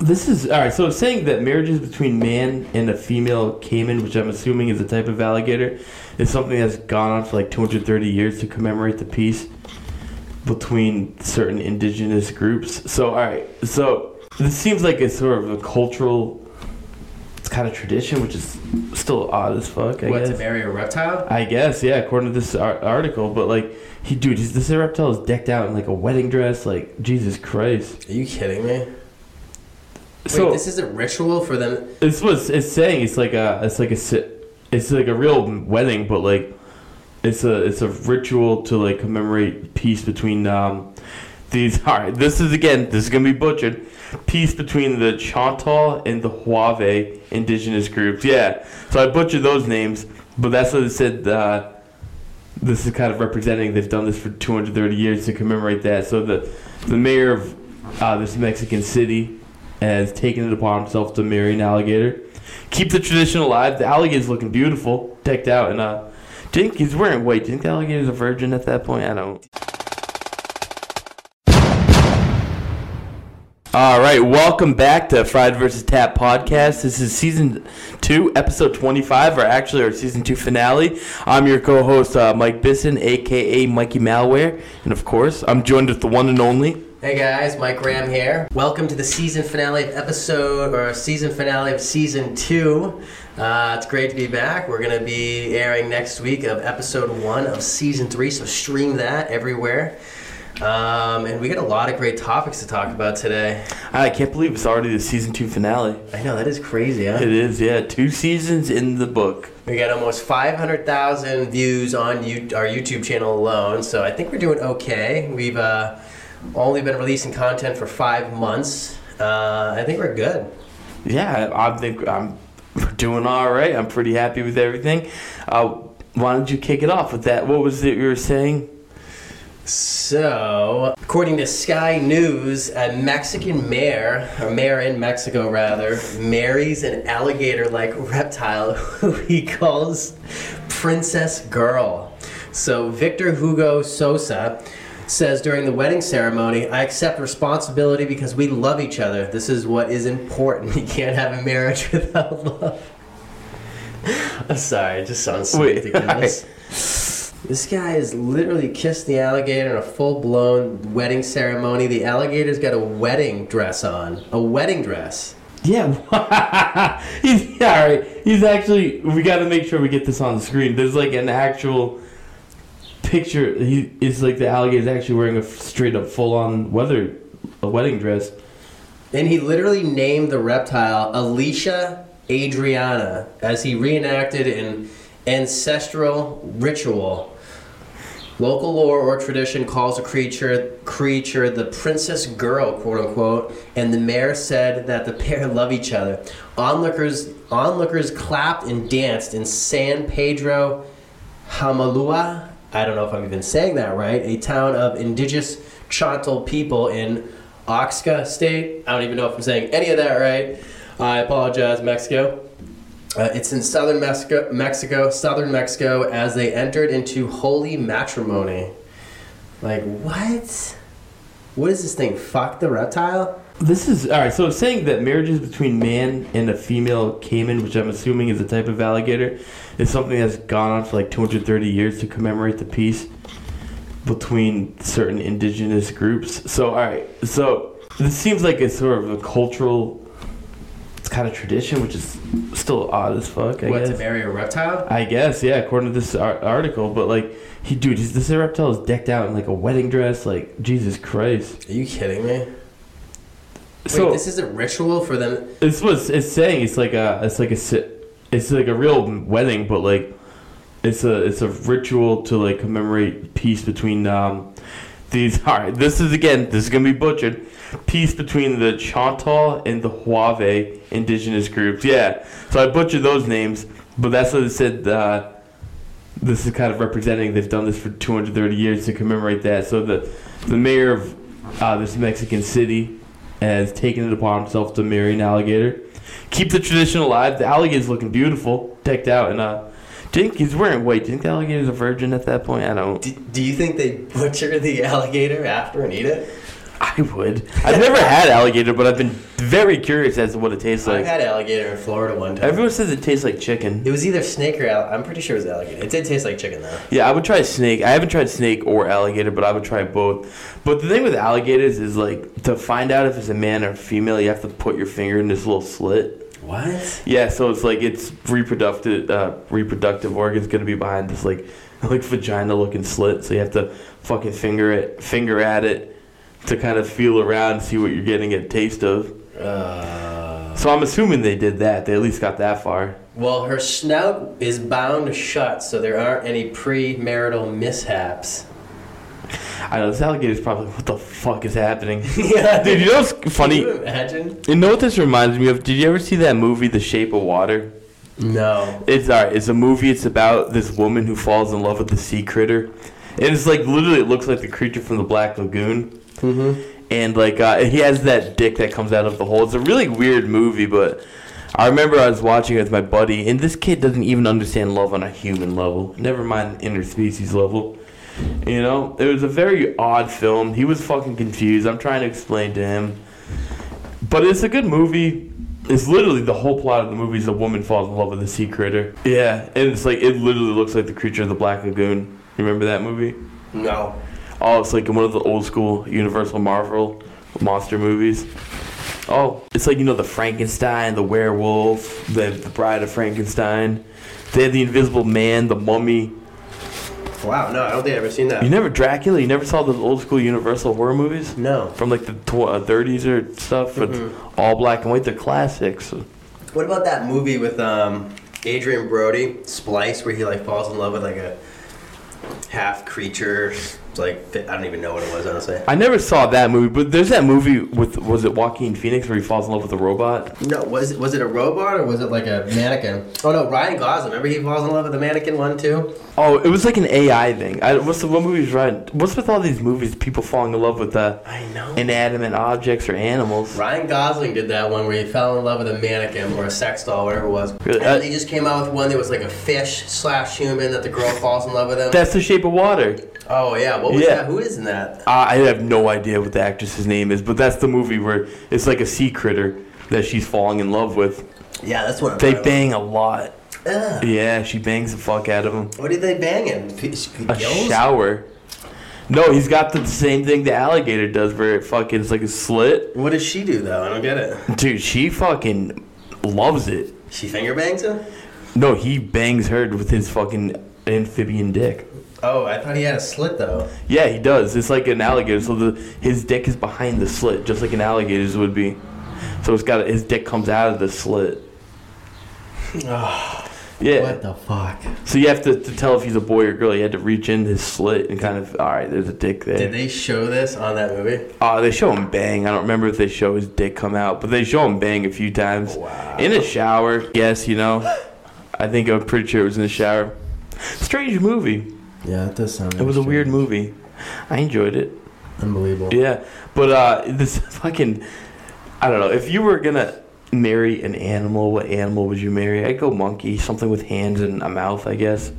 This is all right. So it's saying that marriages between man and a female caiman, which I'm assuming is a type of alligator, is something that's gone on for like 230 years to commemorate the peace between certain indigenous groups. So all right. So this seems like it's sort of a cultural. It's kind of tradition, which is still odd as fuck. I what guess. to marry a reptile? I guess, yeah, according to this ar- article. But like, he, dude, he's, this reptile is decked out in like a wedding dress. Like, Jesus Christ. Are you kidding me? So Wait, this is a ritual for them. it's what it's saying. It's like a, it's like a it's like a real wedding, but like, it's a, it's a ritual to like commemorate peace between um, these. All right, this is again, this is gonna be butchered. Peace between the Chontal and the Huave indigenous groups. Yeah, so I butchered those names, but that's what it said. Uh, this is kind of representing they've done this for 230 years to commemorate that. So the the mayor of uh, this Mexican city has taken it upon himself to marry an alligator, keep the tradition alive. The alligator's looking beautiful, decked out, and uh, you he's wearing white? Do you the alligator's a virgin at that point? I don't. All right, welcome back to Fried vs. Tapped podcast. This is season two, episode 25, or actually our season two finale. I'm your co host, uh, Mike Bisson, aka Mikey Malware. And of course, I'm joined with the one and only. Hey guys, Mike Graham here. Welcome to the season finale of episode or season finale of season two. Uh, it's great to be back. We're gonna be airing next week of episode one of season three, so stream that everywhere. Um, and we got a lot of great topics to talk about today. I can't believe it's already the season two finale. I know that is crazy, huh? It is, yeah. Two seasons in the book. We got almost 500,000 views on you, our YouTube channel alone, so I think we're doing okay. We've uh, only been releasing content for five months. Uh, I think we're good. Yeah, I think I'm doing all right. I'm pretty happy with everything. Uh, why don't you kick it off with that? What was it you were saying? So, according to Sky News, a Mexican mayor, or mayor in Mexico rather, marries an alligator like reptile who he calls Princess Girl. So, Victor Hugo Sosa says during the wedding ceremony, I accept responsibility because we love each other. This is what is important. You can't have a marriage without love. I'm sorry, it just sounds so Wait, ridiculous. This guy has literally kissed the alligator in a full blown wedding ceremony. The alligator's got a wedding dress on. A wedding dress. Yeah, he's yeah, all right. He's actually. We got to make sure we get this on the screen. There's like an actual picture. He is like the alligator is actually wearing a straight up full on weather a wedding dress. And he literally named the reptile Alicia Adriana as he reenacted an ancestral ritual. Local lore or tradition calls a creature creature the princess girl, quote unquote, and the mayor said that the pair love each other. Onlookers onlookers clapped and danced in San Pedro Hamalua. I don't know if I'm even saying that right. A town of indigenous Chontal people in Oaxaca State. I don't even know if I'm saying any of that right. I apologize, Mexico. Uh, it's in southern Mexico, Mexico, southern Mexico, as they entered into holy matrimony. Like what? What is this thing? Fuck the reptile? This is all right. So it's saying that marriages between man and a female caiman, which I'm assuming is a type of alligator, is something that's gone on for like 230 years to commemorate the peace between certain indigenous groups. So all right. So this seems like it's sort of a cultural. It's kind of tradition, which is still odd as fuck. I what guess. to marry a reptile? I guess, yeah, according to this ar- article. But like, he, dude, he's, this reptile is decked out in like a wedding dress. Like, Jesus Christ. Are you kidding me? So Wait, this is a ritual for them. it's what it's saying. It's like a, it's like a, si- it's like a real wedding, but like, it's a, it's a ritual to like commemorate peace between um, these. All right, this is again, this is gonna be butchered. Peace between the Chontal and the Huave indigenous groups. Yeah, so I butchered those names, but that's what it said. Uh, this is kind of representing they've done this for 230 years to commemorate that. So the the mayor of uh, this Mexican city has taken it upon himself to marry an alligator, keep the tradition alive. The alligator's looking beautiful, decked out, and uh, think he's wearing white? Do you think the alligator's a virgin at that point? I don't. Do, do you think they butcher the alligator after and eat it? I would. I've never had alligator, but I've been very curious as to what it tastes like. I had alligator in Florida one time. Everyone says it tastes like chicken. it was either snake or al- I'm pretty sure it was alligator. It did taste like chicken though. Yeah, I would try snake. I haven't tried snake or alligator, but I would try both. But the thing with alligators is like to find out if it's a man or female, you have to put your finger in this little slit. What? Yeah, so it's like its reproductive uh, reproductive organ's gonna be behind this like like vagina looking slit. So you have to fucking finger it, finger at it to kind of feel around and see what you're getting a taste of. Uh, So I'm assuming they did that. They at least got that far. well, her snout is bound shut, so there aren't any premarital mishaps. I know this alligator's probably what the fuck is happening, yeah, dude. You know what's Can funny? you imagine? You know what this reminds me of? Did you ever see that movie, The Shape of Water? No. It's alright. It's a movie. It's about this woman who falls in love with the sea critter, and it's like literally it looks like the creature from the Black Lagoon. Mm-hmm. And like uh, he has that dick that comes out of the hole. It's a really weird movie, but I remember I was watching it with my buddy, and this kid doesn't even understand love on a human level. Never mind interspecies level. You know, it was a very odd film. He was fucking confused. I'm trying to explain to him, but it's a good movie. It's literally the whole plot of the movie is a woman falls in love with a sea critter. Yeah, and it's like it literally looks like the creature of the Black Lagoon. You remember that movie? No. Oh, it's like one of the old school Universal Marvel monster movies. Oh, it's like you know the Frankenstein, the werewolf, the, the Bride of Frankenstein. They had the Invisible Man, the Mummy. Wow. No, I don't think I've ever seen that. You never Dracula. You never saw the old school Universal horror movies no. from like the tw- uh, 30s or stuff. Mhm. all black and white. They're classics. What about that movie with um, Adrien Brody, Splice, where he like falls in love with like a half creature? Like I don't even know what it was honestly. I never saw that movie, but there's that movie with was it Joaquin Phoenix where he falls in love with a robot? No, was it was it a robot or was it like a mannequin? Oh no, Ryan Gosling. Remember he falls in love with the mannequin one too. Oh, it was like an AI thing. I, what's the what movie's right? What's with all these movies? People falling in love with uh, I know. inanimate objects or animals. Ryan Gosling did that one where he fell in love with a mannequin or a sex doll, whatever it was. Really? And Uh, they just came out with one that was like a fish slash human that the girl falls in love with him. That's the Shape of Water. Oh yeah, what was Yeah. that? Who is in that? Uh, I have no idea what the actress's name is, but that's the movie where it's like a sea critter that she's falling in love with. Yeah, that's what I'm They bang a lot. about. Ugh. Yeah, she bangs the fuck out of him. What are they banging? Fish- A shower. No, he's got the same thing the alligator does, where it fucking it's like a slit. What does she do though? I don't get it. Dude, she fucking loves it. She finger bangs him? No, he bangs her with his fucking amphibian dick. Oh, I thought he had a slit though. Yeah, he does. It's like an alligator, so the his dick is behind the slit, just like an alligator's would be. So it's got his dick comes out of the slit. Yeah. What the fuck? So you have to, to tell if he's a boy or girl. You had to reach in his slit and kind of all right. There's a dick there. Did they show this on that movie? Uh, they show him bang. I don't remember if they show his dick come out, but they show him bang a few times. Wow. In a shower, yes, you know. I think I'm pretty sure it was in the shower. Strange movie. Yeah, it does sound. It was a weird movie. I enjoyed it. Unbelievable. Yeah, but uh, this fucking, I don't know. If you were gonna marry an animal, what animal would you marry? I'd go monkey, something with hands and a mouth, I guess.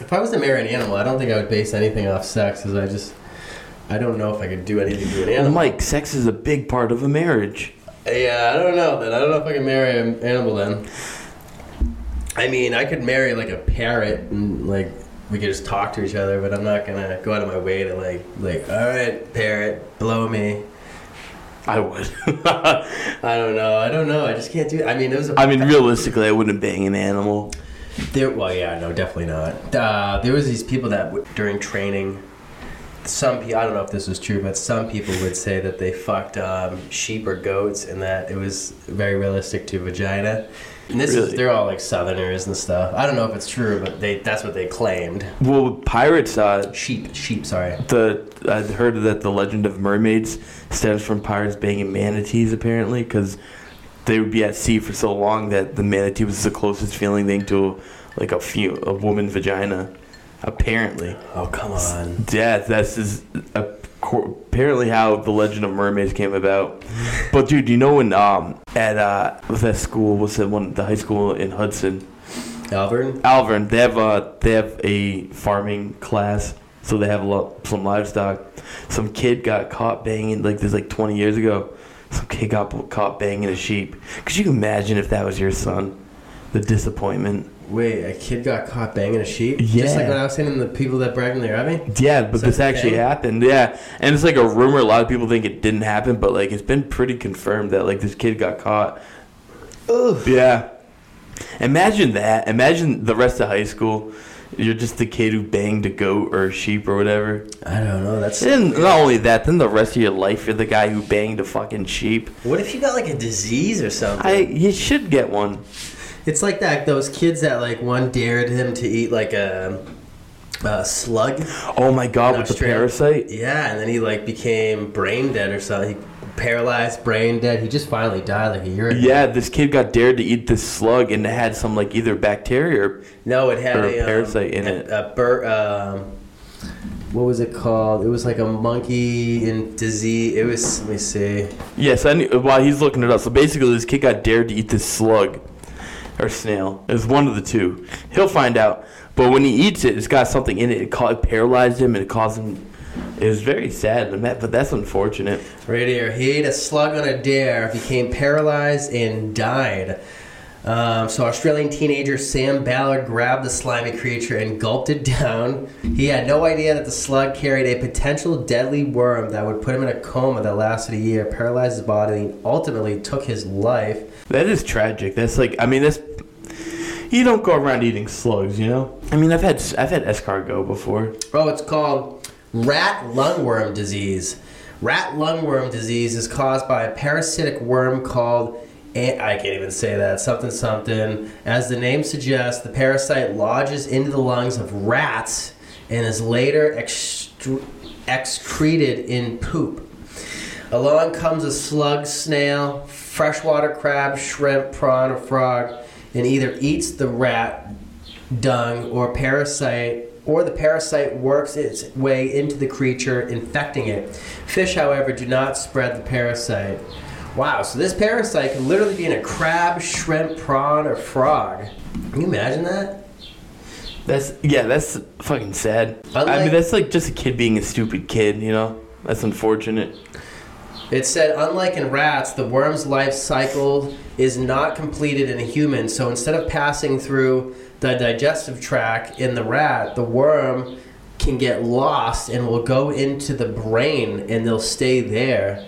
If I was to marry an animal, I don't think I would base anything off sex, because I just, I don't know if I could do anything to an animal. Mike, sex is a big part of a marriage. Yeah, I don't know. Then I don't know if I can marry an animal. Then. I mean, I could marry like a parrot and like we could just talk to each other, but I'm not gonna go out of my way to like like all right, parrot, blow me. I would. I don't know. I don't know. I just can't do. it. I mean, it was. A, I mean, realistically, I wouldn't bang an animal. There, well, yeah, no, definitely not. Uh, there was these people that w- during training, some people, I don't know if this was true, but some people would say that they fucked um, sheep or goats, and that it was very realistic to vagina. And this is, they're all like Southerners and stuff. I don't know if it's true, but they that's what they claimed. Well, pirates. Uh, Sheep, sheep, sorry. the I heard that the legend of mermaids stems from pirates banging manatees, apparently, because they would be at sea for so long that the manatee was the closest feeling thing to like a few a woman vagina. Apparently, Oh come on. yeah, that's is a, apparently how the legend of mermaids came about. But dude, you know when um at uh that school what's that one the high school in Hudson Alvirne. Alvirne they have uh they have a farming class so they have a lot, some livestock. Some kid got caught banging like this like 20 years ago. Some kid got caught banging a sheep. Could you imagine if that was your son? The disappointment. Wait, a kid got caught banging a sheep? Yeah. Just like when I was saying the people that bragged in the army? Yeah, but that this actually happened. Yeah, and it's like a rumor. A lot of people think it didn't happen, but like it's been pretty confirmed that like this kid got caught. Ugh. Yeah. Imagine that. Imagine the rest of high school. You're just the kid who banged a goat or a sheep or whatever. I don't know. That's. And not only that, then the rest of your life you're the guy who banged a fucking sheep. What if you got like a disease or something? I you should get one. It's like that. Those kids that like one dared him to eat like a, a slug. Oh my god, with the parasite. Yeah, and then he like became brain dead or something. He paralyzed, brain dead. He just finally died like a year ago. Yeah, this kid got dared to eat this slug and it had some like either bacteria or No, it had a, a parasite um, in a, it. A bur- um, what was it called? It was like a monkey in disease. It was. Let me see. Yes, I knew, while he's looking it up. So basically, this kid got dared to eat this slug or snail. It was one of the two. He'll find out. But when he eats it, it's got something in it. It, ca- it paralyzed him and it caused him. It was very sad, but that's unfortunate. Right here. He ate a slug on a dare, became paralyzed, and died. Um, so, Australian teenager Sam Ballard grabbed the slimy creature and gulped it down. He had no idea that the slug carried a potential deadly worm that would put him in a coma that lasted a year, paralyzed his body, and ultimately took his life. That is tragic. That's like, I mean, that's. You don't go around eating slugs, you know. I mean, I've had I've had escargot before. Oh, it's called rat lungworm disease. Rat lungworm disease is caused by a parasitic worm called I can't even say that something something. As the name suggests, the parasite lodges into the lungs of rats and is later extru- excreted in poop. Along comes a slug, snail, freshwater crab, shrimp, prawn, or frog, and either eats the rat dung or parasite or the parasite works its way into the creature infecting it fish however do not spread the parasite wow so this parasite can literally be in a crab shrimp prawn or frog can you imagine that That's yeah, that's fucking sad. I mean, that's like just a kid being a stupid kid, you know. That's unfortunate. It said, unlike in rats, the worm's life cycle is not completed in a human. So instead of passing through the digestive tract in the rat, the worm can get lost and will go into the brain and they'll stay there.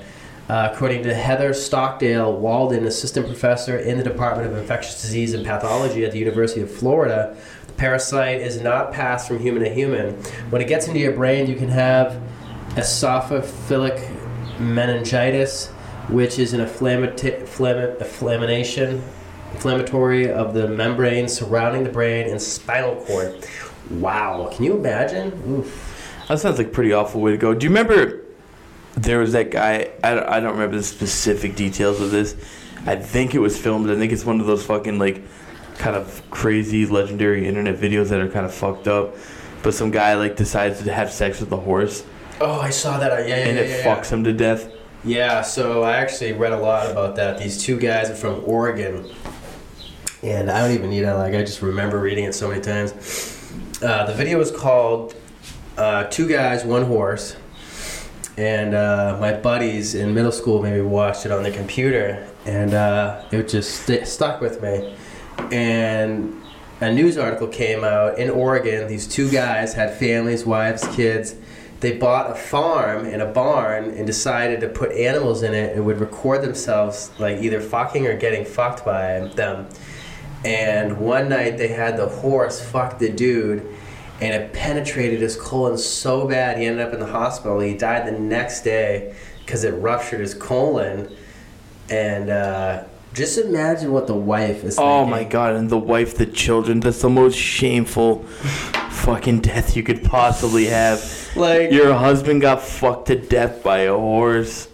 Uh, according to Heather Stockdale Walden, assistant professor in the Department of Infectious Disease and Pathology at the University of Florida, the parasite is not passed from human to human. When it gets into your brain, you can have esophageal meningitis, which is an inflammati- inflam- inflammation, inflammatory of the membrane surrounding the brain and spinal cord. Wow, can you imagine? Oof. That sounds like a pretty awful way to go. Do you remember there was that guy? I don't, I don't remember the specific details of this. I think it was filmed. I think it's one of those fucking like kind of crazy legendary internet videos that are kind of fucked up. But some guy like decides to have sex with a horse Oh, I saw that. Yeah, yeah, and yeah, it yeah, fucks him to death. Yeah, so I actually read a lot about that. These two guys are from Oregon, and I don't even need that. Like, I just remember reading it so many times. Uh, the video was called uh, Two Guys, One Horse, and uh, my buddies in middle school maybe watched it on their computer, and uh, it just st- stuck with me. And a news article came out in Oregon. These two guys had families, wives, kids. They bought a farm and a barn and decided to put animals in it and would record themselves like either fucking or getting fucked by them. And one night they had the horse fuck the dude and it penetrated his colon so bad he ended up in the hospital. He died the next day because it ruptured his colon. And uh, just imagine what the wife is Oh thinking. my god! And the wife, the children. That's the most shameful fucking death you could possibly have. Like, Your husband got fucked to death by a horse,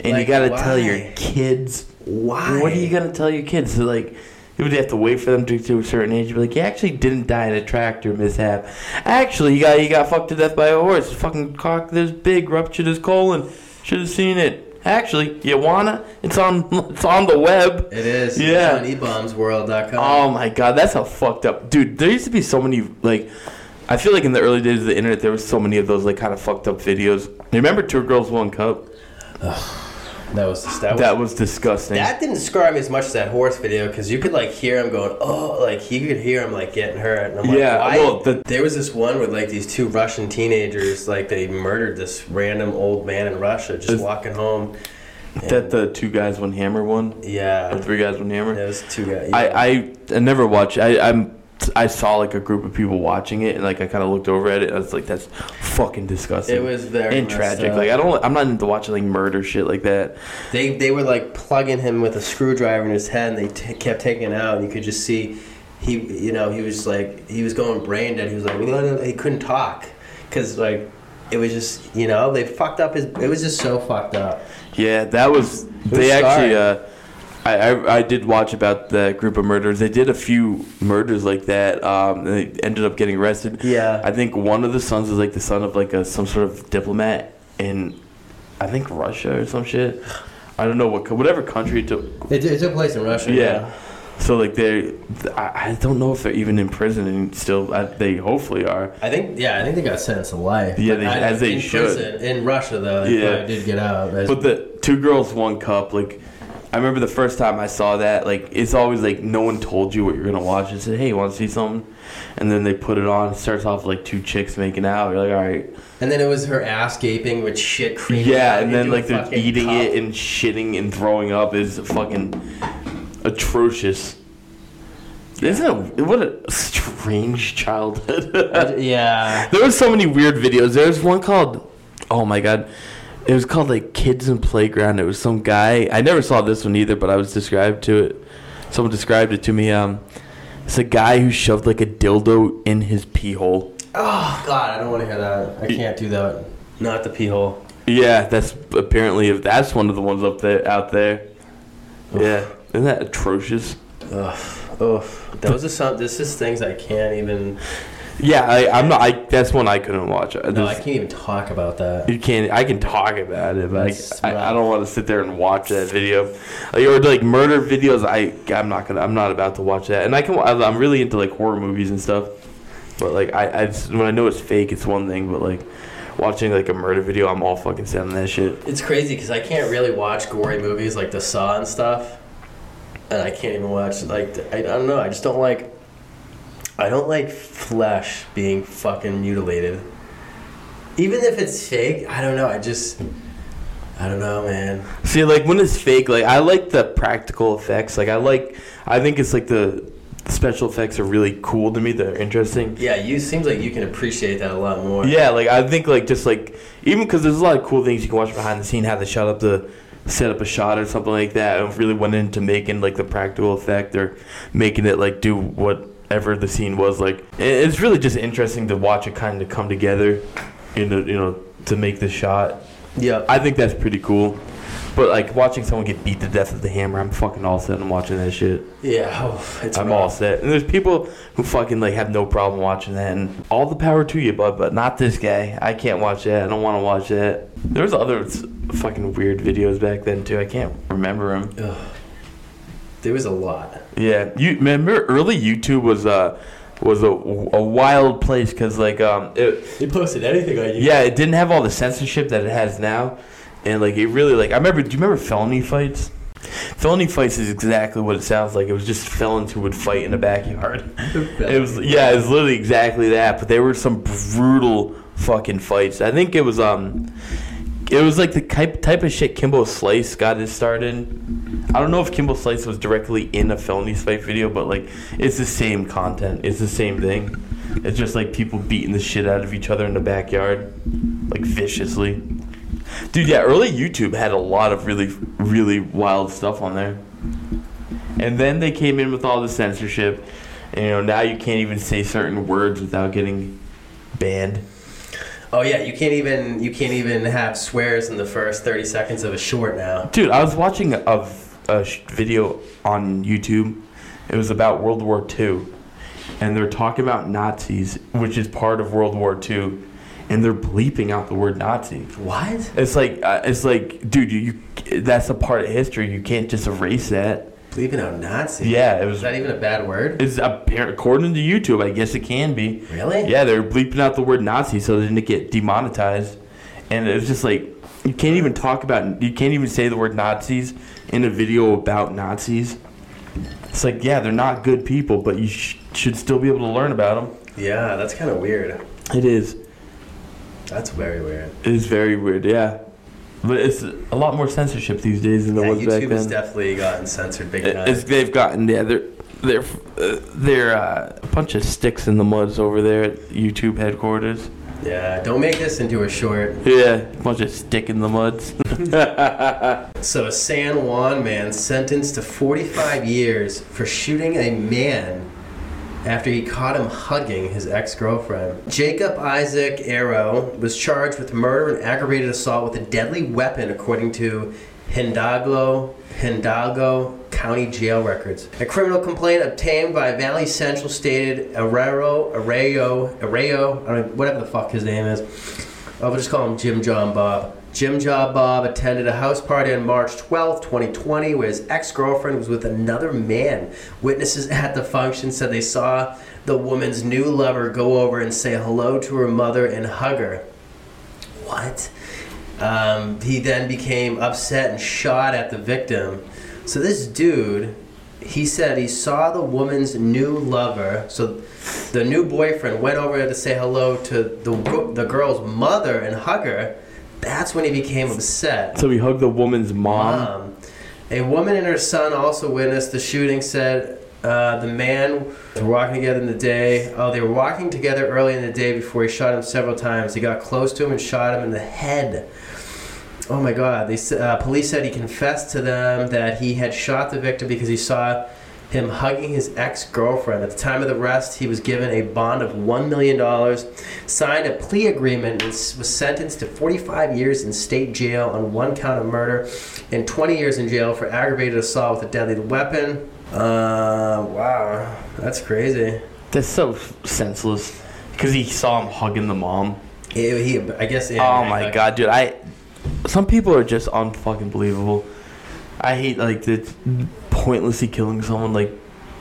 and you gotta why? tell your kids. why? What are you gonna tell your kids? So, like, you would have to wait for them to get to a certain age. You'd be like, he actually didn't die in a tractor mishap. Actually, he got he got fucked to death by a horse. His fucking cock this big, ruptured his colon. Should have seen it. Actually, you wanna? It's on it's on the web. It is. Yeah. It's on ebaumsworld.com. Oh my god, that's how fucked up, dude. There used to be so many like I feel like in the early days of the internet, there was so many of those like kind of fucked up videos. You remember Two Girls One Cup? That was that was. That was disgusting. that didn't describe me as much as that horse video because you could like hear him going, oh, like he could hear him like getting hurt. And I'm like, Yeah, why? well, the- there was this one with like these two Russian teenagers, like they murdered this random old man in Russia just Is- walking home. that the two guys one hammer one, or Yeah, three guys one hammer. those two guys. I, I I never watched. I I'm I saw like a group of people watching it, and like I kind of looked over at it. and I was like, "That's fucking disgusting." It was very and tragic. up. Like I don't. I'm not into watching like murder shit like that. They they were like plugging him with a screwdriver in his head, and they t- kept taking it out, and you could just see he you know he was like he was going brain dead. He was like he couldn't talk because like it was just you know they fucked up his. It was just so fucked up. Yeah, that was. They was actually. Uh, I, I I did watch about that group of murders. They did a few murders like that. Um, and they ended up getting arrested. Yeah. I think one of the sons is like the son of like a some sort of diplomat in, I think Russia or some shit. I don't know what whatever country it took. It, it took place in Russia. Yeah. So like they, I, I don't know if they're even in prison and still. I, they hopefully are. I think yeah, I think they got sentenced to life. Yeah, they- I- as they in should. prison- in Russia though, they Yeah. probably did get out. As- But the two girls, one cup, like I remember the first time I saw that, like it's always like no one told you what you're gonna watch. They said, "Hey, you want to see something?" And then they put it on. It starts off like two chicks making out. You're like, "All right." and then it was her ass gaping with shit creaming. Yeah, and then like they're eating cup. it and shitting and throwing up is fucking atrocious. Isn't it? What a strange childhood. yeah. There was so many weird videos. There was one called, oh my god, it was called like Kids and Playground. It was some guy. I never saw this one either, but I was described to it. Someone described it to me. Um, it's a guy who shoved like a dildo in his pee hole. Oh God, I don't want to hear that. I can't do that. Not the pee hole. Yeah, that's apparently if that's one of the ones up there out there. Yeah, isn't that atrocious? Ugh. Ugh. Those are some. This is things I can't even. Yeah, I, I'm not. I that's one I couldn't watch. No, I can't even talk about that. You can't. I can talk about it, but I, I, I don't want to sit there and watch that video. Like, or like murder videos. I I'm not gonna. I'm not about to watch that. And I can. I- I'm really into like horror movies and stuff. But like I, I just- when I know it's fake, it's one thing. But like watching like a murder video, I'm all fucking set on that shit. It's crazy because I can't really watch gory movies like The Saw and stuff, and I can't even watch like I, I don't know. I just don't like. I don't like flesh being fucking mutilated. Even if it's fake, I don't know. I just. I don't know, man. See, like when it's fake, like I like the practical effects. Like I like. I think it's like the special effects are really cool to me. They're interesting. Yeah, you seems like you can appreciate that a lot more. Yeah, like I think like just like even because there's a lot of cool things you can watch behind the scene, how they shot up the set up a shot or something like that, and really went into making like the practical effect or making it like do whatever the scene was like. It's really just interesting to watch it kind of come together, you know, you know, to make the shot. Yeah. I think that's pretty cool. But like watching someone get beat to death with the hammer, I'm fucking all set. I'm watching that shit. Yeah. Oh, it's I'm rough. all set. And there's people who fucking like have no problem watching that, and all the power to you, bud. But not this guy. I can't watch that. I don't want to watch that. There was other fucking weird videos back then too. I can't remember them. Ugh. There was a lot. Yeah, you remember early YouTube was uh was a, a wild place because like um it, They posted anything on YouTube. yeah it didn't have all the censorship that it has now, and like it really like I remember. Do you remember felony fights? Felony fights is exactly what it sounds like. It was just felons who would fight in the backyard. It was yeah, it was literally exactly that. But there were some brutal fucking fights. I think it was um, it was like the type type of shit Kimbo Slice got his start in. I don't know if Kimbo Slice was directly in a felony fight video, but like it's the same content. It's the same thing. It's just like people beating the shit out of each other in the backyard, like viciously. Dude, yeah, early YouTube had a lot of really, really wild stuff on there. And then they came in with all the censorship. And, you know, now you can't even say certain words without getting banned. Oh yeah, you can't even you can't even have swears in the first thirty seconds of a short now. Dude, I was watching a, a video on YouTube. It was about World War II. And they're talking about Nazis, which is part of World War II. And they're bleeping out the word Nazi. What? It's like, uh, it's like, dude, you, you that's a part of history. You can't just erase that. Bleeping out Nazi. Yeah, it was. Is that even a bad word? It's apparent, according to YouTube. I guess it can be. Really? Yeah, they're bleeping out the word Nazi so they didn't get demonetized, and it was just like you can't even talk about. You can't even say the word Nazis in a video about Nazis. It's like, yeah, they're not good people, but you sh- should still be able to learn about them. Yeah, that's kind of weird. It is. That's very weird. It is very weird, yeah. But it's a lot more censorship these days than there Yeah, was back YouTube has definitely gotten censored big time. It's, they've gotten yeah they're they're uh, they're uh, a bunch of sticks in the muds over there at YouTube headquarters. Yeah, don't make this into a short. Yeah, a bunch of stick in the muds. So, a San Juan man sentenced to 45 years for shooting a man after he caught him hugging his ex girlfriend. Jacob Isaac Arrow was charged with murder and aggravated assault with a deadly weapon, according to Hidalgo, Hidalgo County Jail records. A criminal complaint obtained by Valley Central stated I don't know, whatever the fuck his name is. I'll just call him Jim John Bob. Jim John Bob attended a house party on March 12, 2020, where his ex girlfriend was with another man. Witnesses at the function said they saw the woman's new lover go over and say hello to her mother and hug her. What? Um, he then became upset and shot at the victim. So this dude, he said he saw the woman's new lover. So the new boyfriend went over to say hello to the the girl's mother and hug her. That's when he became upset. so he hugged the woman's mom. Um, a woman and her son also witnessed the shooting. Said uh, the man were walking together in the day. Oh, they were walking together early in the day before he shot him several times. He got close to him and shot him in the head. Oh my God! They uh, police said he confessed to them that he had shot the victim because he saw him hugging his ex-girlfriend. At the time of the arrest, he was given a bond of one million dollars, signed a plea agreement, and was sentenced to 45 years in state jail on one count of murder, and 20 years in jail for aggravated assault with a deadly weapon. Uh, wow, that's crazy. That's so senseless. Because he saw him hugging the mom. He, he I guess. Yeah, oh my like- god, dude! I some people are just unfucking believable. I hate like the pointlessly killing someone. Like,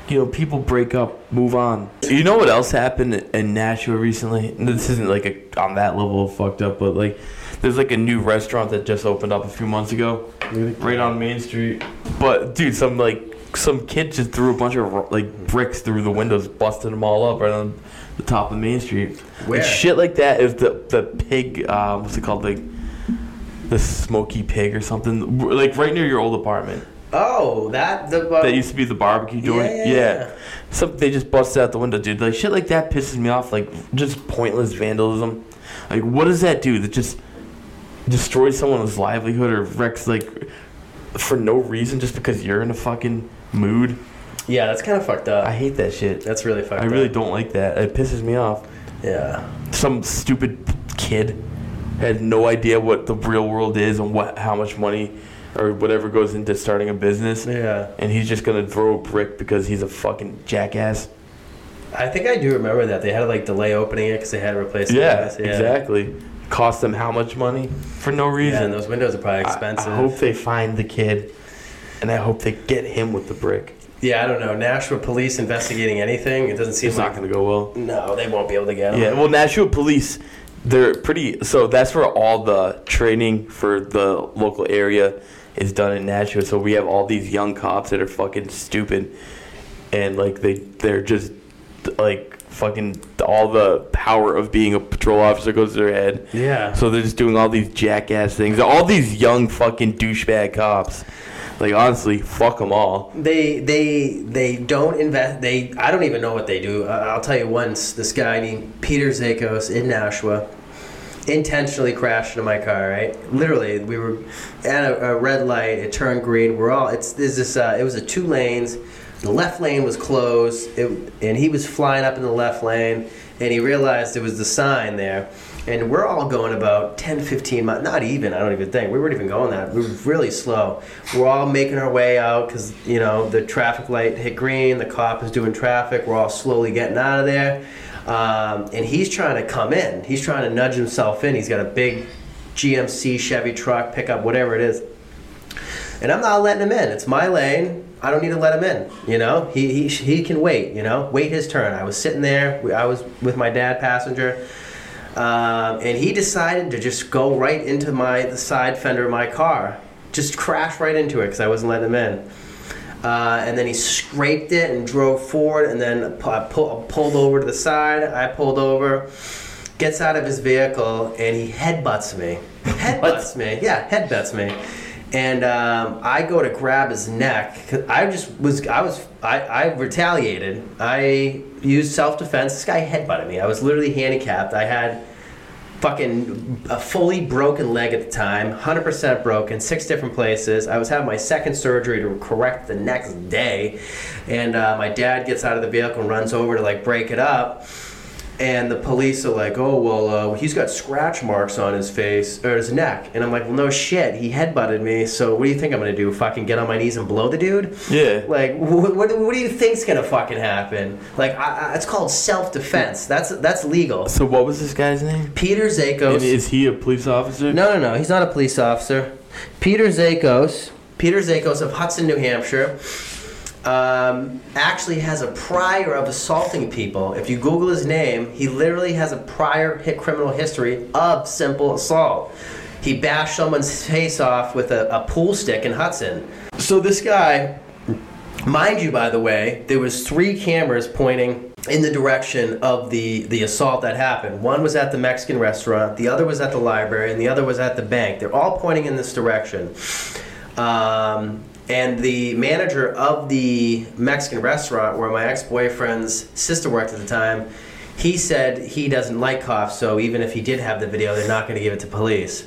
you know, people break up, move on. You know what else happened in Nashua recently? This isn't like a, on that level of fucked up, but like, there's like a new restaurant that just opened up a few months ago, right on Main Street. But dude, some like some kid just threw a bunch of like bricks through the windows, busted them all up right on the top of Main Street. Where? And shit like that is the the pig. Uh, what's it called? Like the smoky pig or something. Like right near your old apartment. Oh, that the. Uh, That used to be the barbecue joint. Yeah, yeah, yeah. Some they just busted out the window, dude. Like shit like that pisses me off. Like just pointless vandalism. Like what does that do? That just destroys someone's livelihood or wrecks like for no reason just because you're in a fucking mood. yeah, that's kind of fucked up. I hate that shit. that's really fucked I up. really don't like that. It pisses me off. Yeah. Some stupid kid had no idea what the real world is and what how much money or whatever goes into starting a business. Yeah. And he's just gonna throw a brick because he's a fucking jackass. I think I do remember that they had to like delay opening it because they had to replace the Yeah, glass. exactly. Cost them how much money for no Yeah, reason. and those windows are probably expensive. I, hope they find the kid, and I hope they get him with the brick. yeah, I don't know. Nashua police investigating anything. It doesn't seem like It's like. not gonna go well. No, they won't be able to get him. Yeah, well, Nashua Police, they're pretty. So that's where all the training for the local area is done in Nashua. So we have all these young cops that are fucking stupid, and like they they're just like fucking all the power of being a patrol officer goes to their head. Yeah. So they're just doing all these jackass things. All these young fucking douchebag cops. Like honestly, fuck them all. They they they don't invest. They I don't even know what they do. Uh, I'll tell you once. This guy named Peter Zakos in Nashua intentionally crashed into my car. Right, literally, we were at a, a red light. It turned green. We're all. It's there's this. Uh, it was a two lanes. The left lane was closed, it, and he was flying up in the left lane, and he realized it was the sign there. And we're all going about 10, 15 miles, not even, I don't even think. We weren't even going that. We were really slow. We're all making our way out because, you know, the traffic light hit green, the cop is doing traffic, we're all slowly getting out of there. Um, and he's trying to come in. He's trying to nudge himself in. He's got a big GMC Chevy truck, pickup, whatever it is. And I'm not letting him in. It's my lane. I don't need to let him in. You know, he he he can wait. You know, wait his turn. I was sitting there. I was with my dad passenger. Um, and he decided to just go right into my the side fender of my car, just crash right into it because I wasn't letting him in. Uh, and then he scraped it and drove forward, and then I pull, pulled over to the side. I pulled over, gets out of his vehicle, and he headbutts me. Headbutts me, yeah, headbutts me. And um, I go to grab his neck. I just was, I was, I, I retaliated. I used self defense. This guy headbutted me. I was literally handicapped. I had fucking a fully broken leg at the time, 100% broken, six different places. I was having my second surgery to correct the next day, and uh, my dad gets out of the vehicle and runs over to like break it up. And the police are like, "Oh well, uh, he's got scratch marks on his face or his neck," and I'm like, "Well, no shit, he headbutted me. So what do you think I'm gonna do? Fucking get on my knees and blow the dude?" Yeah. Like, what, what, what do you think's gonna fucking happen? Like, I, I, it's called self-defense. That's that's legal. So what was this guy's name? Peter And is he a police officer? No, no, no. He's not a police officer. Peter Zakos. Peter Zakos of Hudson, New Hampshire. Um, actually has a prior of assaulting people. If you Google his name, he literally has a prior hit criminal history of simple assault. He bashed someone's face off with a, a pool stick in Hudson. So this guy, mind you, by the way, there was three cameras pointing in the direction of the the assault that happened. One was at the Mexican restaurant, the other was at the library, and the other was at the bank. They're all pointing in this direction. Um, and the manager of the Mexican restaurant where my ex-boyfriend's sister worked at the time, he said he doesn't like cops, so even if he did have the video, they're not going to give it to police.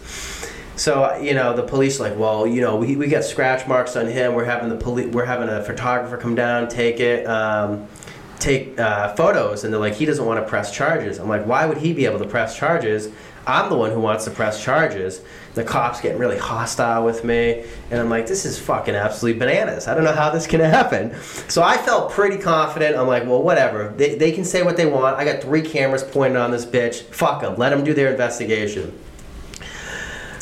So you know the police like, well, you know, we, we got scratch marks on him. We're having the police, we're having a photographer come down, take it, um, take uh, photos, and they're like, he doesn't want to press charges. I'm like, why would he be able to press charges? I'm the one who wants to press charges. The cops getting really hostile with me, and I'm like, this is fucking absolutely bananas. I don't know how this can happen. So I felt pretty confident. I'm like, well, whatever. They, they can say what they want. I got three cameras pointed on this bitch. Fuck them. Let them do their investigation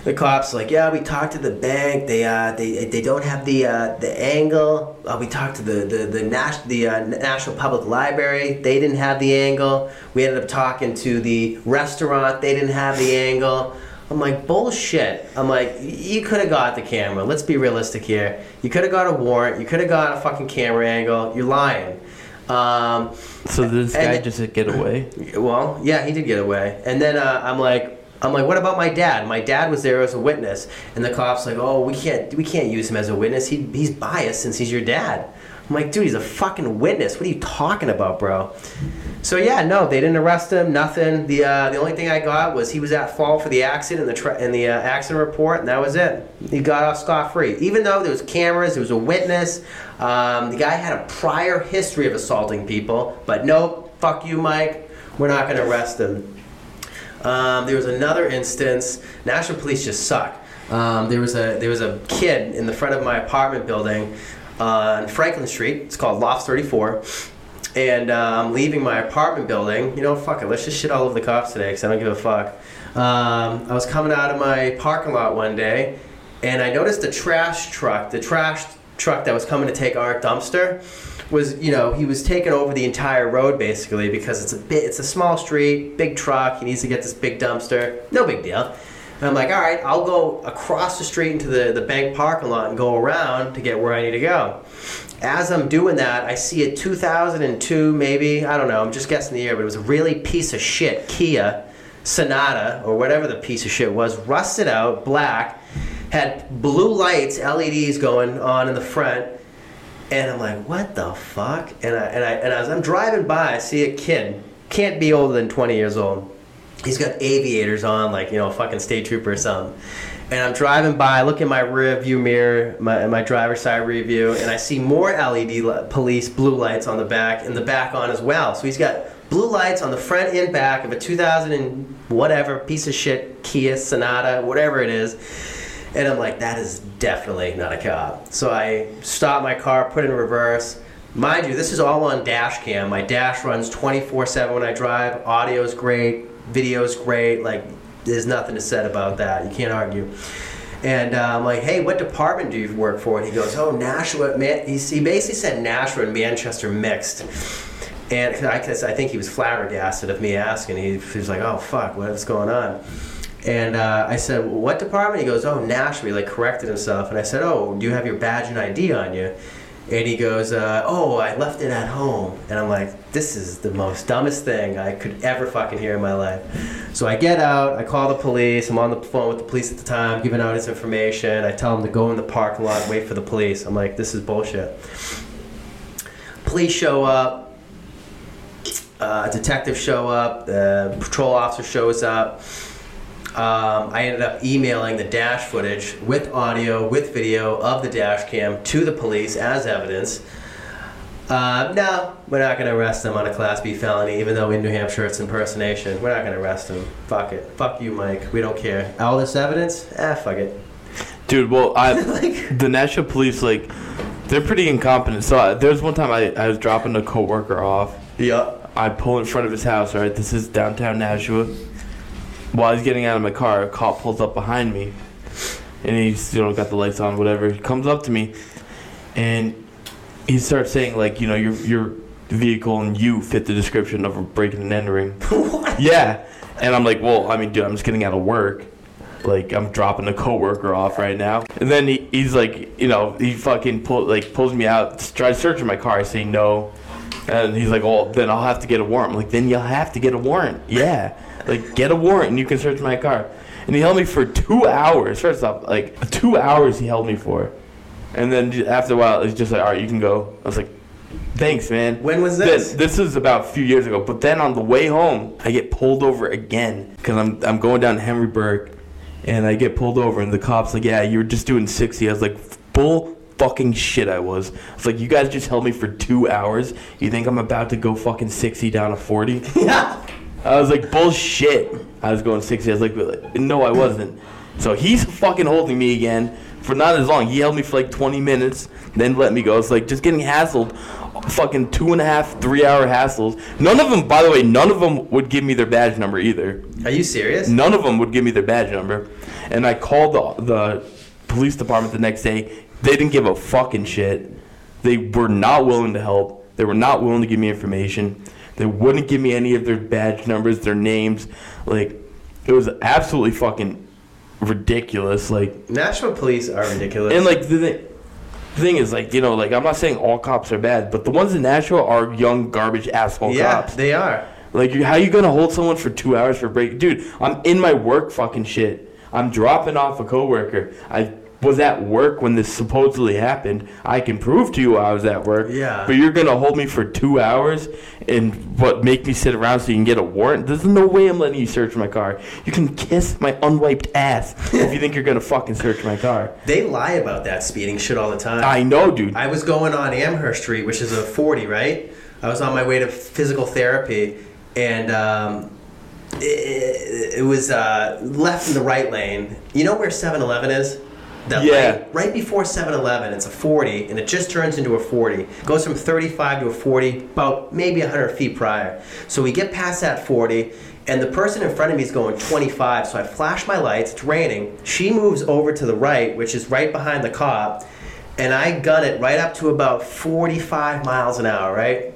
the cops like yeah we talked to the bank. They uh they, they don't have the uh the angle. Uh, we talked to the the the, Nas- the uh, Nashua public library. They didn't have the angle. We ended up talking to the restaurant. They didn't have the angle. I'm like bullshit. I'm like you could have got the camera. Let's be realistic here. You could have got a warrant. You could have got a fucking camera angle. You're lying. Um, So this And- guy just get away? well, yeah, he did get away. And then uh, I'm like, I'm like, what about my dad? My dad was there as a witness, and the cops like, oh, we can't, we can't use him as a witness. He, he's biased since he's your dad. I'm like, dude, he's a fucking witness. What are you talking about, bro? So yeah, no, they didn't arrest him. Nothing. The uh, the only thing I got was he was at fault for the accident in the tra- in the uh, accident report, and that was it. He got off scot free. Even though there was cameras, there was a witness. Um, the guy had a prior history of assaulting people, but nope, fuck you, Mike. We're not to arrest him. Um, there was another instance. Nashua Police just suck. Um, there was a there was a kid in the front of my apartment building on Franklin Street. It's called Loft 34. And uh, I'm leaving my apartment building. You know, fuck it. Let's just shit all over the cops today because I don't give a fuck. Um, I was coming out of my parking lot one day, and I noticed a trash truck, the trash truck that was coming to take our dumpster, was you know he was taking over the entire road basically because it's a bit it's a small street, big truck. He needs to get this big dumpster. No big deal. And I'm like, all right, I'll go across the street into the, the bank parking lot and go around to get where I need to go. As I'm doing that, I see a 2002, maybe, I don't know, I'm just guessing the year, but it was a really piece of shit Kia Sonata, or whatever the piece of shit was, rusted out, black, had blue lights, LEDs going on in the front. And I'm like, what the fuck? And I, and I, and as I'm driving by, I see a kid, can't be older than 20 years old. He's got aviators on, like, you know, a fucking state trooper or something. And I'm driving by, I look in my rear view mirror, my, my driver's side review, and I see more LED police blue lights on the back and the back on as well. So he's got blue lights on the front and back of a 2000 and whatever piece of shit Kia Sonata, whatever it is. And I'm like, that is definitely not a cop. So I stop my car, put in reverse. Mind you, this is all on dash cam. My dash runs 24 7 when I drive. Audio's great, video's great. Like, there's nothing to said about that. You can't argue. And uh, I'm like, hey, what department do you work for? And he goes, oh, Nashua. Man, he, he basically said Nashua and Manchester mixed. And I, I think he was flabbergasted of me asking. He, he was like, oh, fuck, what's going on? And uh, I said, well, what department? He goes, oh, Nashua. Like corrected himself. And I said, oh, do you have your badge and ID on you? And he goes, uh, oh, I left it at home. And I'm like, this is the most dumbest thing I could ever fucking hear in my life. So I get out, I call the police. I'm on the phone with the police at the time, giving out his information. I tell him to go in the parking lot, wait for the police. I'm like, this is bullshit. Police show up. Uh, detective show up. The patrol officer shows up. Um, I ended up emailing the dash footage with audio, with video of the dash cam to the police as evidence. Uh, no, we're not going to arrest them on a Class B felony, even though in New Hampshire it's impersonation. We're not going to arrest them. Fuck it. Fuck you, Mike. We don't care. All this evidence? Ah, fuck it. Dude, well, I Like- the Nashua police like they're pretty incompetent. So I, there was one time I, I was dropping a coworker off. Yeah. I pull in front of his house. Right, this is downtown Nashua. While he's getting out of my car, a cop pulls up behind me, and he's you know got the lights on, whatever. He comes up to me, and he starts saying like, you know, your your vehicle and you fit the description of a breaking and entering. what? Yeah. And I'm like, well, I mean, dude, I'm just getting out of work. Like, I'm dropping a coworker off right now. And then he, he's like, you know, he fucking pull, like pulls me out, tries searching my car. I say no. And he's like, oh, then I'll have to get a warrant. I'm like, then you'll have to get a warrant. Yeah. Like, get a warrant and you can search my car. And he held me for two hours. First off, like, two hours he held me for. And then after a while, he's just like, all right, you can go. I was like, thanks, man. When was This this? this is about a few years ago. But then on the way home, I get pulled over again because I'm I'm going down to Henry Burke, and I get pulled over, and the cops like, yeah, you were just doing sixty. I was like, bull fucking shit. I was. I was like, you guys just held me for two hours. You think I'm about to go fucking sixty down to forty? yeah. I was like, bullshit. I was going 60. I was like, no, I wasn't. So he's fucking holding me again for not as long. He held me for like 20 minutes, then let me go. It's like just getting hassled. Fucking two and a half, three hour hassles. None of them, by the way, none of them would give me their badge number either. Are you serious? None of them would give me their badge number. And I called the, the police department the next day. They didn't give a fucking shit. They were not willing to help. They were not willing to give me information. They wouldn't give me any of their badge numbers, their names. Like, it was absolutely fucking ridiculous. Like, Nashua police are ridiculous. and like the, thi- the thing is, like, you know, like I'm not saying all cops are bad, but the ones in Nashua are young garbage asshole cops. yeah, cops. they are. Like, how you gonna hold someone for two hours for break? Dude, I'm in my work fucking shit. I'm dropping off a coworker. I was at work when this supposedly happened. I can prove to you I was at work. Yeah. But you're gonna hold me for two hours and what make me sit around so you can get a warrant? There's no way I'm letting you search my car. You can kiss my unwiped ass if you think you're gonna fucking search my car. They lie about that speeding shit all the time. I know, dude. I was going on Amherst Street, which is a 40, right? I was on my way to physical therapy, and um, it, it was uh, left in the right lane. You know where 7 Eleven is? That Yeah. lane? Right before 7 Eleven, it's a 40, and it just turns into a 40. Goes from 35 to a 40, about maybe 100 feet prior. So we get past that 40, and the person in front of me is going 25. So I flash my lights, it's raining. She moves over to the right, which is right behind the cop and I gun it right up to about 45 miles an hour, right?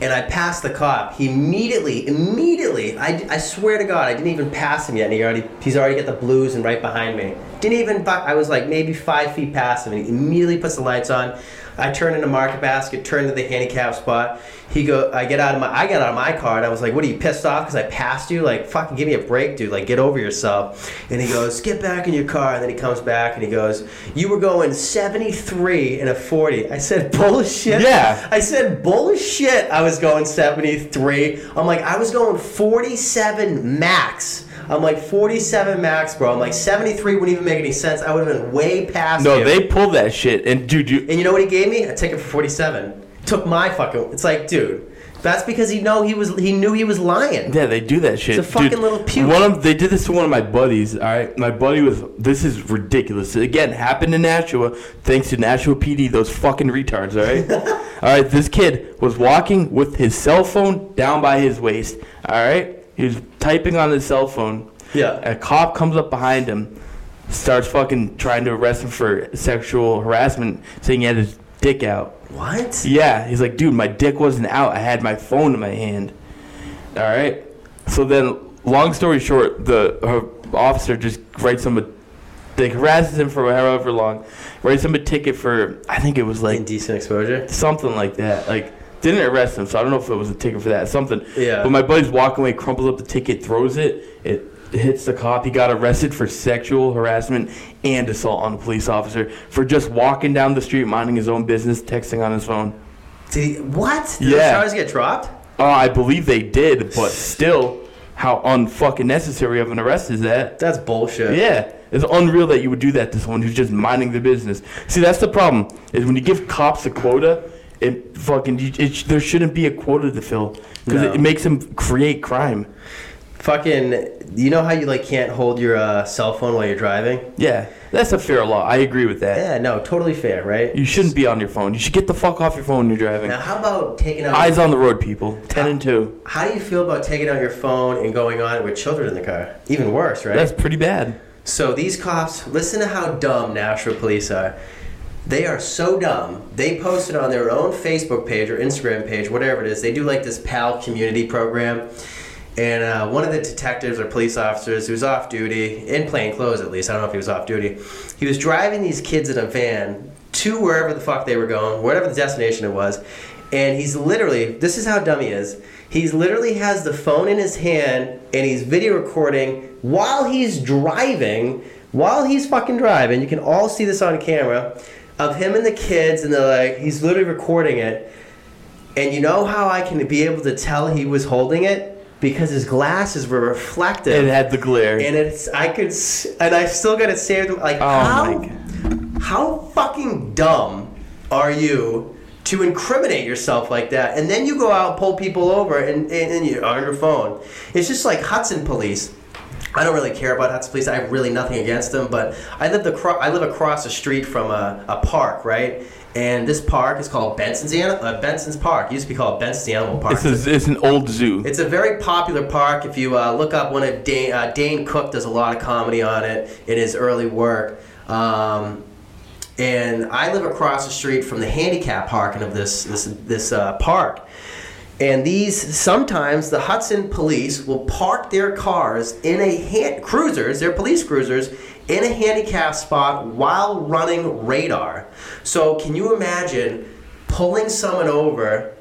And I passed the cop. He immediately, immediately, I, I swear to God, I didn't even pass him yet, and he already, he's already got the blues and right behind me. Didn't even, bu- I was like maybe five feet past him, and he immediately puts the lights on. I turn into Market Basket, turn to the handicap spot. He go, I get out of my, I get out of my car, and I was like, "What are you pissed off because I passed you? Like, fucking give me a break, dude. Like, get over yourself." And he goes, "Get back in your car." And then he comes back and he goes, "You were going 73 in a 40." I said, "Bullshit." Yeah. I said, "Bullshit." I was going 73. I'm like, I was going 47 max. I'm like 47 max, bro. I'm like 73 wouldn't even make any sense. I would have been way past no, you. they pulled that shit. And dude, you, And you know what he gave me? A ticket for 47. Took my fucking. It's like, dude, that's because he know he was. He knew he was lying. Yeah, they do that shit. It's a fucking Dude, little puke. One of they did this to one of my buddies. All right, my buddy was. This is ridiculous. Again, happened in Nashua. Thanks to Nashua PD, those fucking retards. All right, all right. This kid was walking with his cell phone down by his waist. All right, he was typing on his cell phone. Yeah. A cop comes up behind him, starts fucking trying to arrest him for sexual harassment, saying he had his dick out. What? Yeah, he's like, dude, my dick wasn't out. I had my phone in my hand. All right. So then, long story short, the her officer just writes him a, like harasses him for however long, writes him a ticket for I think it was like Indecent exposure. something like that. Like didn't arrest him, so I don't know if it was a ticket for that, something. Yeah. But my buddy's walking away, crumples up the ticket, throws it. It hits the cop. He got arrested for sexual harassment and assault on a police officer for just walking down the street, minding his own business, texting on his phone. Did he, what? Did Yeah. those charges get dropped? Oh, I believe they did, but still, how unfucking necessary of an arrest is that? That's bullshit. Yeah, it's unreal that you would do that to someone who's just minding their business. See, that's the problem. Is when you give cops a quota, it fucking you- it, there shouldn't be a quota to fill because No. it, it makes them create crime. Fucking, you know how you like can't hold your uh, cell phone while you're driving? Yeah, that's a fair law. I agree with that. Yeah, no, totally fair, right? You shouldn't be on your phone. You should get the fuck off your phone when you're driving. Now, how about taking out? Eyes on the road, people. Ten and two. How do you feel about taking out your phone and going on it with children in the car? Even worse, right? That's pretty bad. So these cops, listen to how dumb Nashua police are. They are so dumb. They posted on their own Facebook page or Instagram page, whatever it is. They do like this PAL community program. And uh, one of the detectives or police officers who's off duty, in plain clothes at least, I don't know if he was off duty, he was driving these kids in a van to wherever the fuck they were going, whatever the destination it was. And he's literally, this is how dumb he is. He's literally has the phone in his hand and he's video recording while he's driving, while he's fucking driving. You can all see this on camera of him and the kids, and they're like, he's literally recording it. And you know how I can be able to tell he was holding it? Because his glasses were reflective. It had the glare. and it's, I could, and I still got to say it saved. Like, Oh how, how fucking dumb are you to incriminate yourself like that? And then you go out and pull people over and, and, and you're on your phone. It's just like Hudson police. I don't really care about Hudson police. I have really nothing against them, but I live across I live across the street from a, a park, right? And this park is called Benson's uh, Benson's Park. It used to be called Benson's Animal Park. It's, a, it's an old zoo. It's a very popular park. If you uh, look up one of Dane, uh, Dane Cook, does a lot of comedy on it in his early work. Um, and I live across the street from the handicap parking of this this this uh, park. And these sometimes the Hudson police will park their cars in a hand, cruisers, their police cruisers, in a handicap spot while running radar. So can you imagine pulling someone over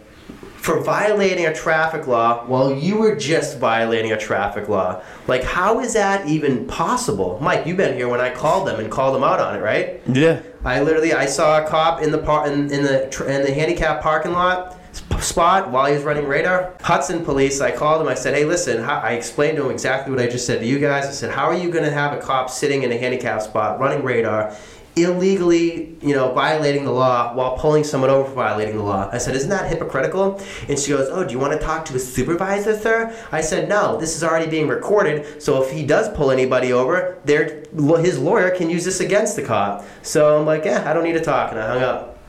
for violating a traffic law while you were just violating a traffic law? Like how is that even possible? Mike, you've been here when I called them and called them out on it, right? yeah. I literally I saw a cop in the par- in, in the tr- in the handicap parking lot spot while he was running radar. Hudson police. I called him. I said, "Hey, listen." I explained to him exactly what I just said to you guys. I said, "How are you going to have a cop sitting in a handicap spot running radar?" illegally, you know, violating the law while pulling someone over for violating the law. I said, "Isn't that hypocritical?" And she goes, "Oh, do you want to talk to a supervisor, sir?" I said, "No, this is already being recorded. So if he does pull anybody over, their his lawyer can use this against the cop." So I'm like, "Yeah, I don't need to talk," and I hung up.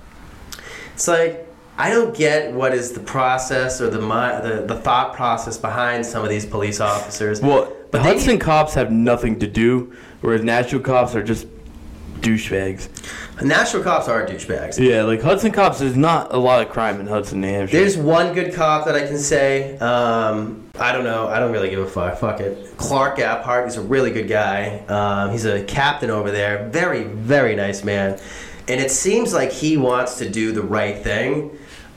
It's like I don't get what is the process or the the, the thought process behind some of these police officers. Well, But the they- Hudson cops have nothing to do, whereas Nashua cops are just douchebags. Nashua cops are douchebags. Yeah, like Hudson cops, there's not a lot of crime in Hudson, New Hampshire. There's one good cop that I can say. Um, I don't know. I don't really give a fuck. Fuck it. Clark Gaphardt. He's a really good guy. Um, he's a captain over there. Very, very nice man. And it seems like he wants to do the right thing.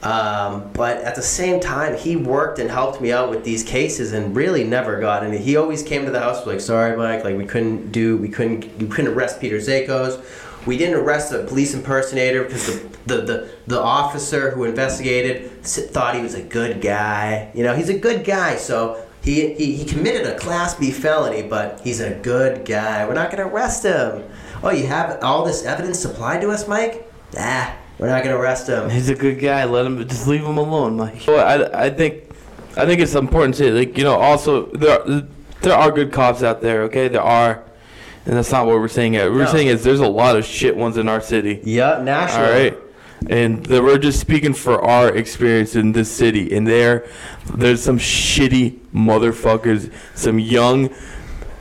Um, but at the same time, he worked and helped me out with these cases and really never got any. He always came to the house like, "Sorry, Mike. Like we couldn't do. We couldn't. We couldn't arrest Peter Zakos. We didn't arrest the police impersonator because the, the, the, the officer who investigated thought he was a good guy. You know, he's a good guy, so he, he, he committed a Class B felony, but he's a good guy. We're not going to arrest him. Oh, you have all this evidence supplied to us, Mike? Ah, we're not going to arrest him. He's a good guy. Let him just leave him alone. Mike. well, I, I think, I think it's important to like you know also there are, there are good cops out there. Okay, there are, and that's not what we're saying. Yet. We're No. saying is there's a lot of shit ones in our city. Yeah, Nashua. All right. And the, we're just speaking for our experience in this city. And there, there's some shitty motherfuckers, some young,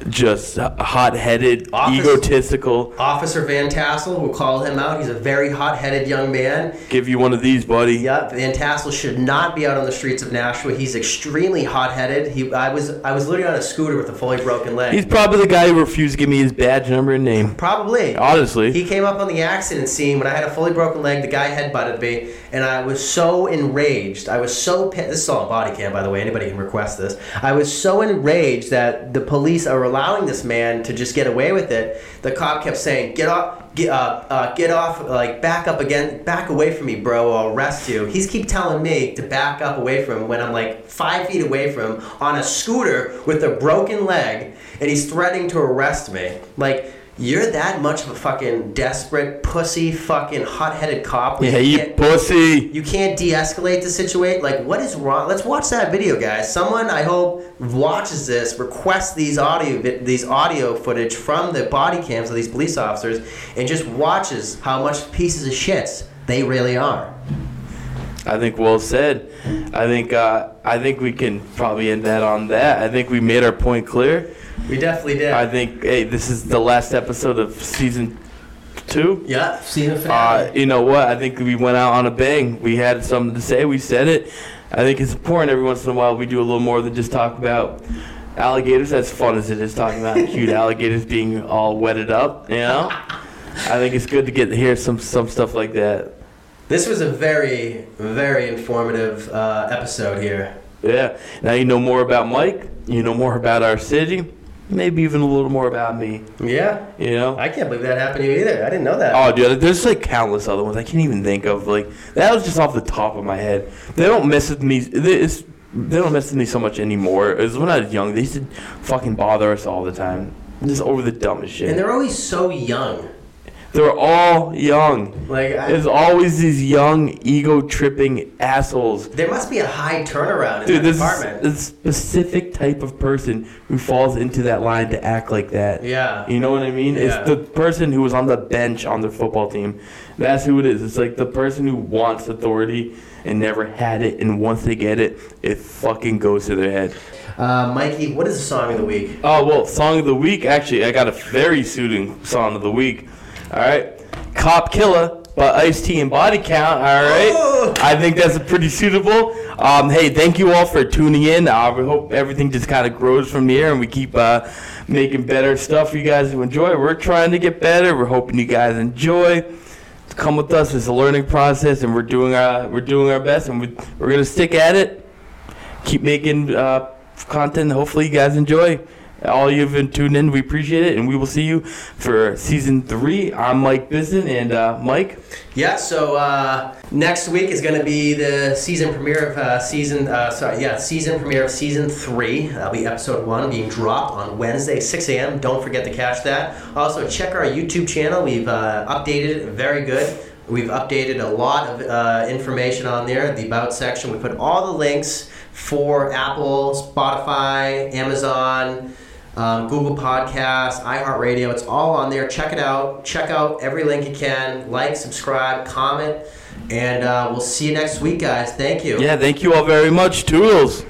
just hot-headed, Office- egotistical. Officer Van Tassel, we'll call him out. He's a very hot-headed young man. Give you one of these, buddy. Yep, Van Tassel should not be out on the streets of Nashua. He's extremely hot-headed. He, I was, I was literally on a scooter with a fully broken leg. He's probably the guy who refused to give me his badge number and name. Probably. Honestly. He came up on the accident scene when I had a fully broken leg. The guy headbutted me, and I was so enraged. I was so pissed. This is all on body cam, by the way. Anybody can request this. I was so enraged that the police are allowing this man to just get away with it. The cop kept saying, "Get off." Get, uh, uh, get off, like back up again, back away from me, bro. I'll arrest you. He's keep telling me to back up away from him when I'm like five feet away from him on a scooter with a broken leg, and he's threatening to arrest me. Like, you're that much of a fucking desperate, pussy, fucking hot-headed cop. Yeah, you can't- pussy. you can't de-escalate the situation. Like, what is wrong? Let's watch that video, guys. Someone I hope watches this, requests these audio these audio footage from the body cams of these police officers, and just watches how much pieces of shits they really are. I think well said. I think uh, I think we can probably end that on that. I think we made our point clear. We definitely did. I think hey, this is the last episode of season two. yeah, season Uh, finale. you know what? I think we went out on a bang. We had something to say. We said it. I think it's important every once in a while we do a little more than just talk about alligators. As fun as it is talking about cute alligators being all wetted up, you know. I think it's good to get to hear some some stuff like that. this was a very, very informative uh, episode here. Yeah. Now you know more about Mike. You know more about our city. Maybe even a little more about me. Yeah, You know. I can't believe that happened to you either. I didn't know that. Oh, dude, there's like countless other ones I can't even think of. Like that was just off the top of my head. They don't mess with me. They, it's, they don't mess with me so much anymore. As when I was young, they used to fucking bother us all the time, just over the dumbest shit. and they're always so young. They're all young. Like, I, There's always these young, ego tripping assholes. there must be a high turnaround in Dude, that this department. a specific type of person who falls into that line to act like that. yeah. You know what I mean? Yeah. It's the person who was on the bench on their football team. That's who it is. It's like the person who wants authority and never had it, and once they get it, it fucking goes to their head. Uh, Mikey, what is the song of the week? Oh well, song of the week. Actually, I got a very suiting song of the week. All right, "Cop Killer" by Ice T and Body Count. All right, Oh. I think that's a pretty suitable. Um, hey, thank you all for tuning in. Uh, we hope everything just kind of grows from here, and we keep uh, making better stuff for you guys to enjoy. We're trying to get better. We're hoping you guys enjoy. Come with us. It's a learning process, and we're doing our we're doing our best, and we, we're gonna stick at it. Keep making uh, content. Hopefully, you guys enjoy. All you've been tuned in, we appreciate it, and we will see you for season three. I'm Mike Bisson, and uh, Mike. Yeah, so uh, next week is going to be the season premiere of uh, season. Uh, sorry, yeah, season premiere of season three. That'll be episode one, being dropped on Wednesday, 6 a.m. Don't forget to catch that. Also, check our YouTube channel. We've uh, updated it, very good. We've updated a lot of uh, information on there. The about section. We put all the links for Apple, Spotify, Amazon. Um, Google Podcasts, iHeartRadio, it's all on there. Check it out. Check out every link you can. Like, subscribe, comment, and uh, we'll see you next week, guys. Thank you. Yeah, thank you all very much. Toodles.